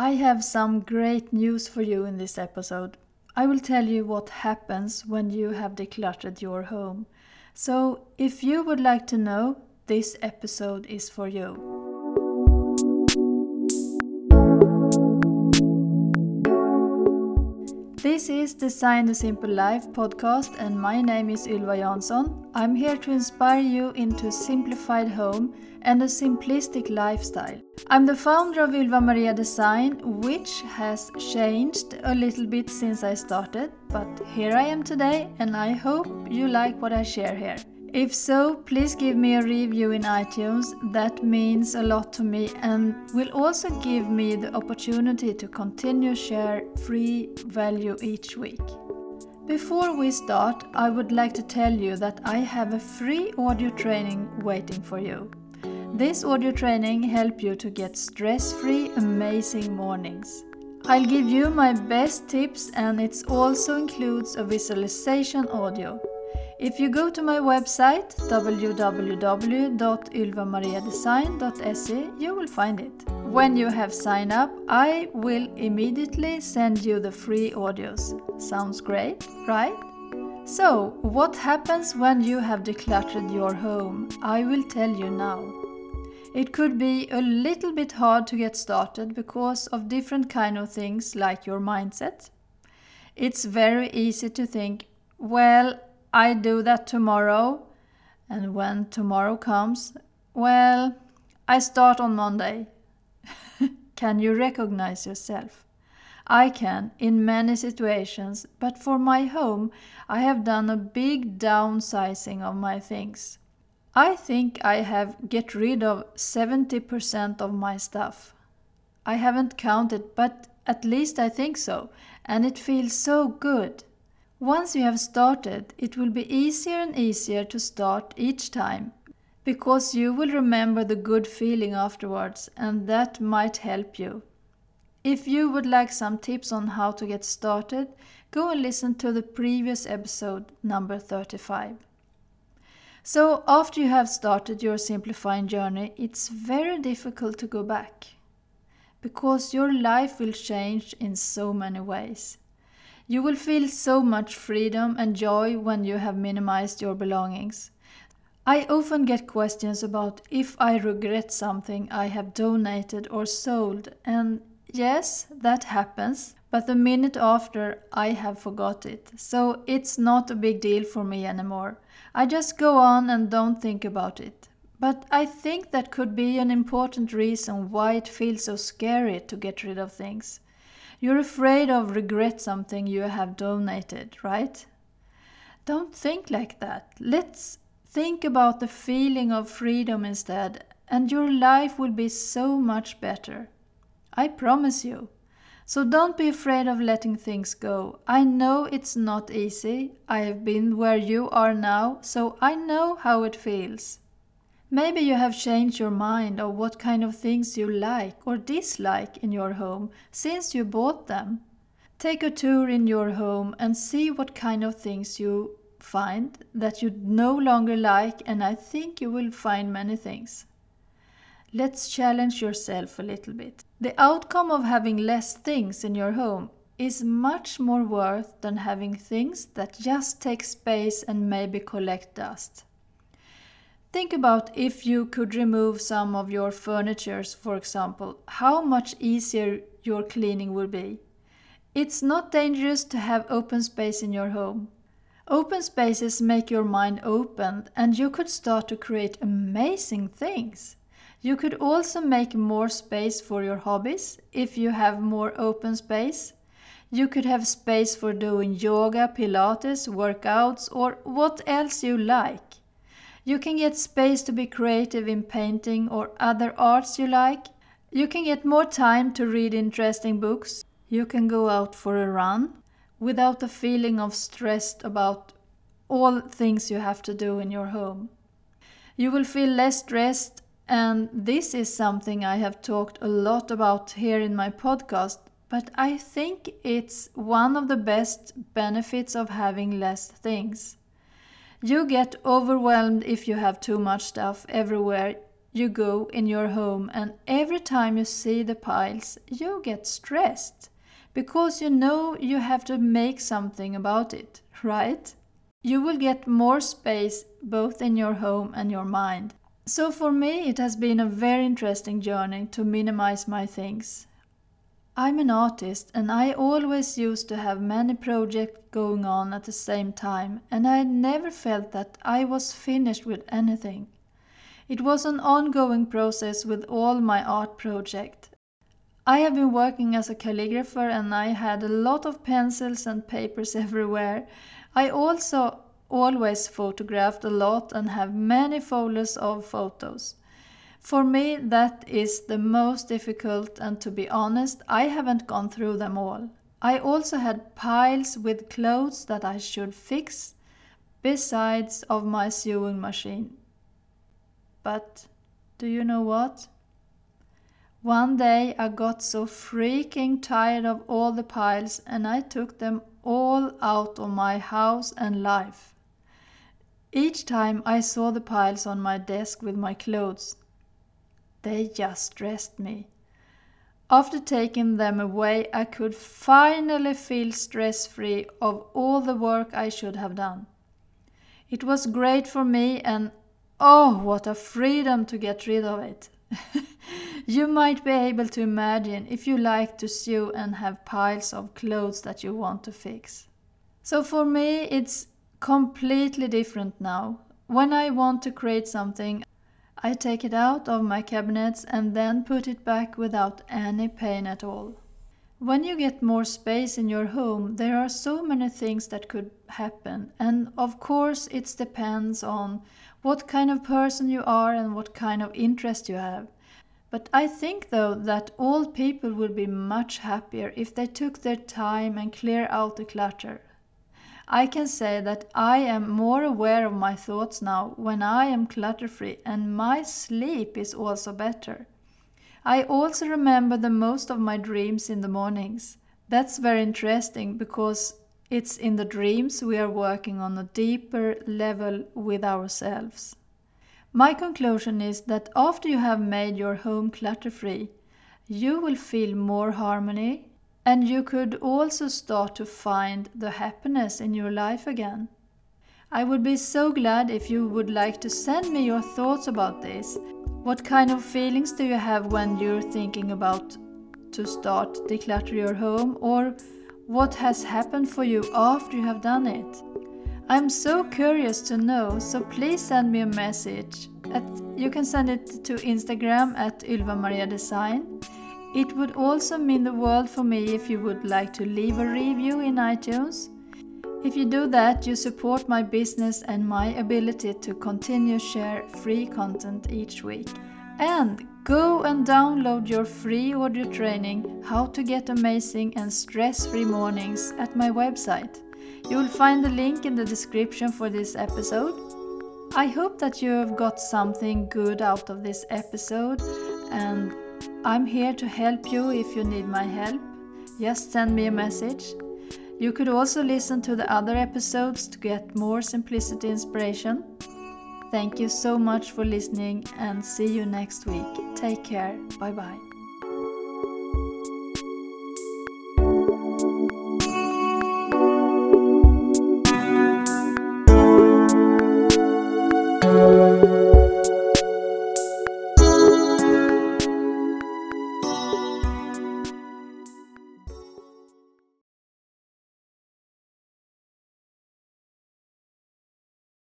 I have some great news for you in this episode. I will tell you what happens when you have decluttered your home. So, if you would like to know, this episode is for you. This is Design a Simple Life podcast, and my name is Ylva Jansson. I'm here to inspire you into a simplified home and a simplistic lifestyle. I'm the founder of Ylva Maria Design, which has changed a little bit since I started, but here I am today, and I hope you like what I share here. If so, please give me a review in iTunes. That means a lot to me and will also give me the opportunity to continue share free value each week. Before we start, I would like to tell you that I have a free audio training waiting for you. This audio training help you to get stress-free amazing mornings. I'll give you my best tips and it also includes a visualization audio. If you go to my website www.ylvamariadesign.se you will find it. When you have signed up, I will immediately send you the free audios. Sounds great, right? So, what happens when you have decluttered your home? I will tell you now. It could be a little bit hard to get started because of different kind of things like your mindset. It's very easy to think, well, I do that tomorrow. And when tomorrow comes, well, I start on Monday. can you recognize yourself? I can in many situations, but for my home, I have done a big downsizing of my things. I think I have get rid of 70% of my stuff. I haven't counted, but at least I think so, and it feels so good. Once you have started, it will be easier and easier to start each time because you will remember the good feeling afterwards and that might help you. If you would like some tips on how to get started, go and listen to the previous episode number 35. So, after you have started your simplifying journey, it's very difficult to go back because your life will change in so many ways. You will feel so much freedom and joy when you have minimized your belongings. I often get questions about if I regret something I have donated or sold, and yes, that happens, but the minute after I have forgot it, so it's not a big deal for me anymore. I just go on and don't think about it. But I think that could be an important reason why it feels so scary to get rid of things. You're afraid of regret something you have donated, right? Don't think like that. Let's think about the feeling of freedom instead, and your life will be so much better. I promise you. So don't be afraid of letting things go. I know it's not easy. I have been where you are now, so I know how it feels. Maybe you have changed your mind of what kind of things you like or dislike in your home since you bought them. Take a tour in your home and see what kind of things you find that you no longer like, and I think you will find many things. Let's challenge yourself a little bit. The outcome of having less things in your home is much more worth than having things that just take space and maybe collect dust. Think about if you could remove some of your furnitures, for example, how much easier your cleaning would be. It's not dangerous to have open space in your home. Open spaces make your mind open and you could start to create amazing things. You could also make more space for your hobbies if you have more open space. You could have space for doing yoga, pilates, workouts, or what else you like. You can get space to be creative in painting or other arts you like. You can get more time to read interesting books. You can go out for a run without a feeling of stressed about all things you have to do in your home. You will feel less stressed, and this is something I have talked a lot about here in my podcast, but I think it's one of the best benefits of having less things. You get overwhelmed if you have too much stuff everywhere. you go in your home and every time you see the piles, you get stressed because you know you have to make something about it, right? You will get more space both in your home and your mind. So for me, it has been a very interesting journey to minimize my things. I'm an artist and I always used to have many projects going on at the same time, and I never felt that I was finished with anything. It was an ongoing process with all my art projects. I have been working as a calligrapher and I had a lot of pencils and papers everywhere. I also always photographed a lot and have many folders of photos. For me, that is the most difficult, and to be honest, I haven't gone through them all. I also had piles with clothes that I should fix, besides of my sewing machine. But do you know what? One day I got so freaking tired of all the piles and I took them all out of my house and life. Each time I saw the piles on my desk with my clothes, they just dressed me. After taking them away, I could finally feel stress free of all the work I should have done. It was great for me, and oh, what a freedom to get rid of it! you might be able to imagine if you like to sew and have piles of clothes that you want to fix. So for me, it's completely different now. When I want to create something, I take it out of my cabinets and then put it back without any pain at all. When you get more space in your home, there are so many things that could happen, and of course, it depends on what kind of person you are and what kind of interest you have. But I think, though, that all people would be much happier if they took their time and clear out the clutter. I can say that I am more aware of my thoughts now when I am clutter free, and my sleep is also better. I also remember the most of my dreams in the mornings. That's very interesting because it's in the dreams we are working on a deeper level with ourselves. My conclusion is that after you have made your home clutter free, you will feel more harmony, and you could also start to find the happiness in your life again. I would be so glad if you would like to send me your thoughts about this. What kind of feelings do you have when you're thinking about to start declutter your home or what has happened for you after you have done it? I'm so curious to know, so please send me a message. At, you can send it to Instagram at Ylva Maria Design it would also mean the world for me if you would like to leave a review in iTunes. If you do that, you support my business and my ability to continue share free content each week. And go and download your free audio training How to Get Amazing and Stress-Free Mornings at my website. You will find the link in the description for this episode. I hope that you have got something good out of this episode and I'm here to help you if you need my help. Just send me a message. You could also listen to the other episodes to get more simplicity inspiration. Thank you so much for listening and see you next week. Take care. Bye bye.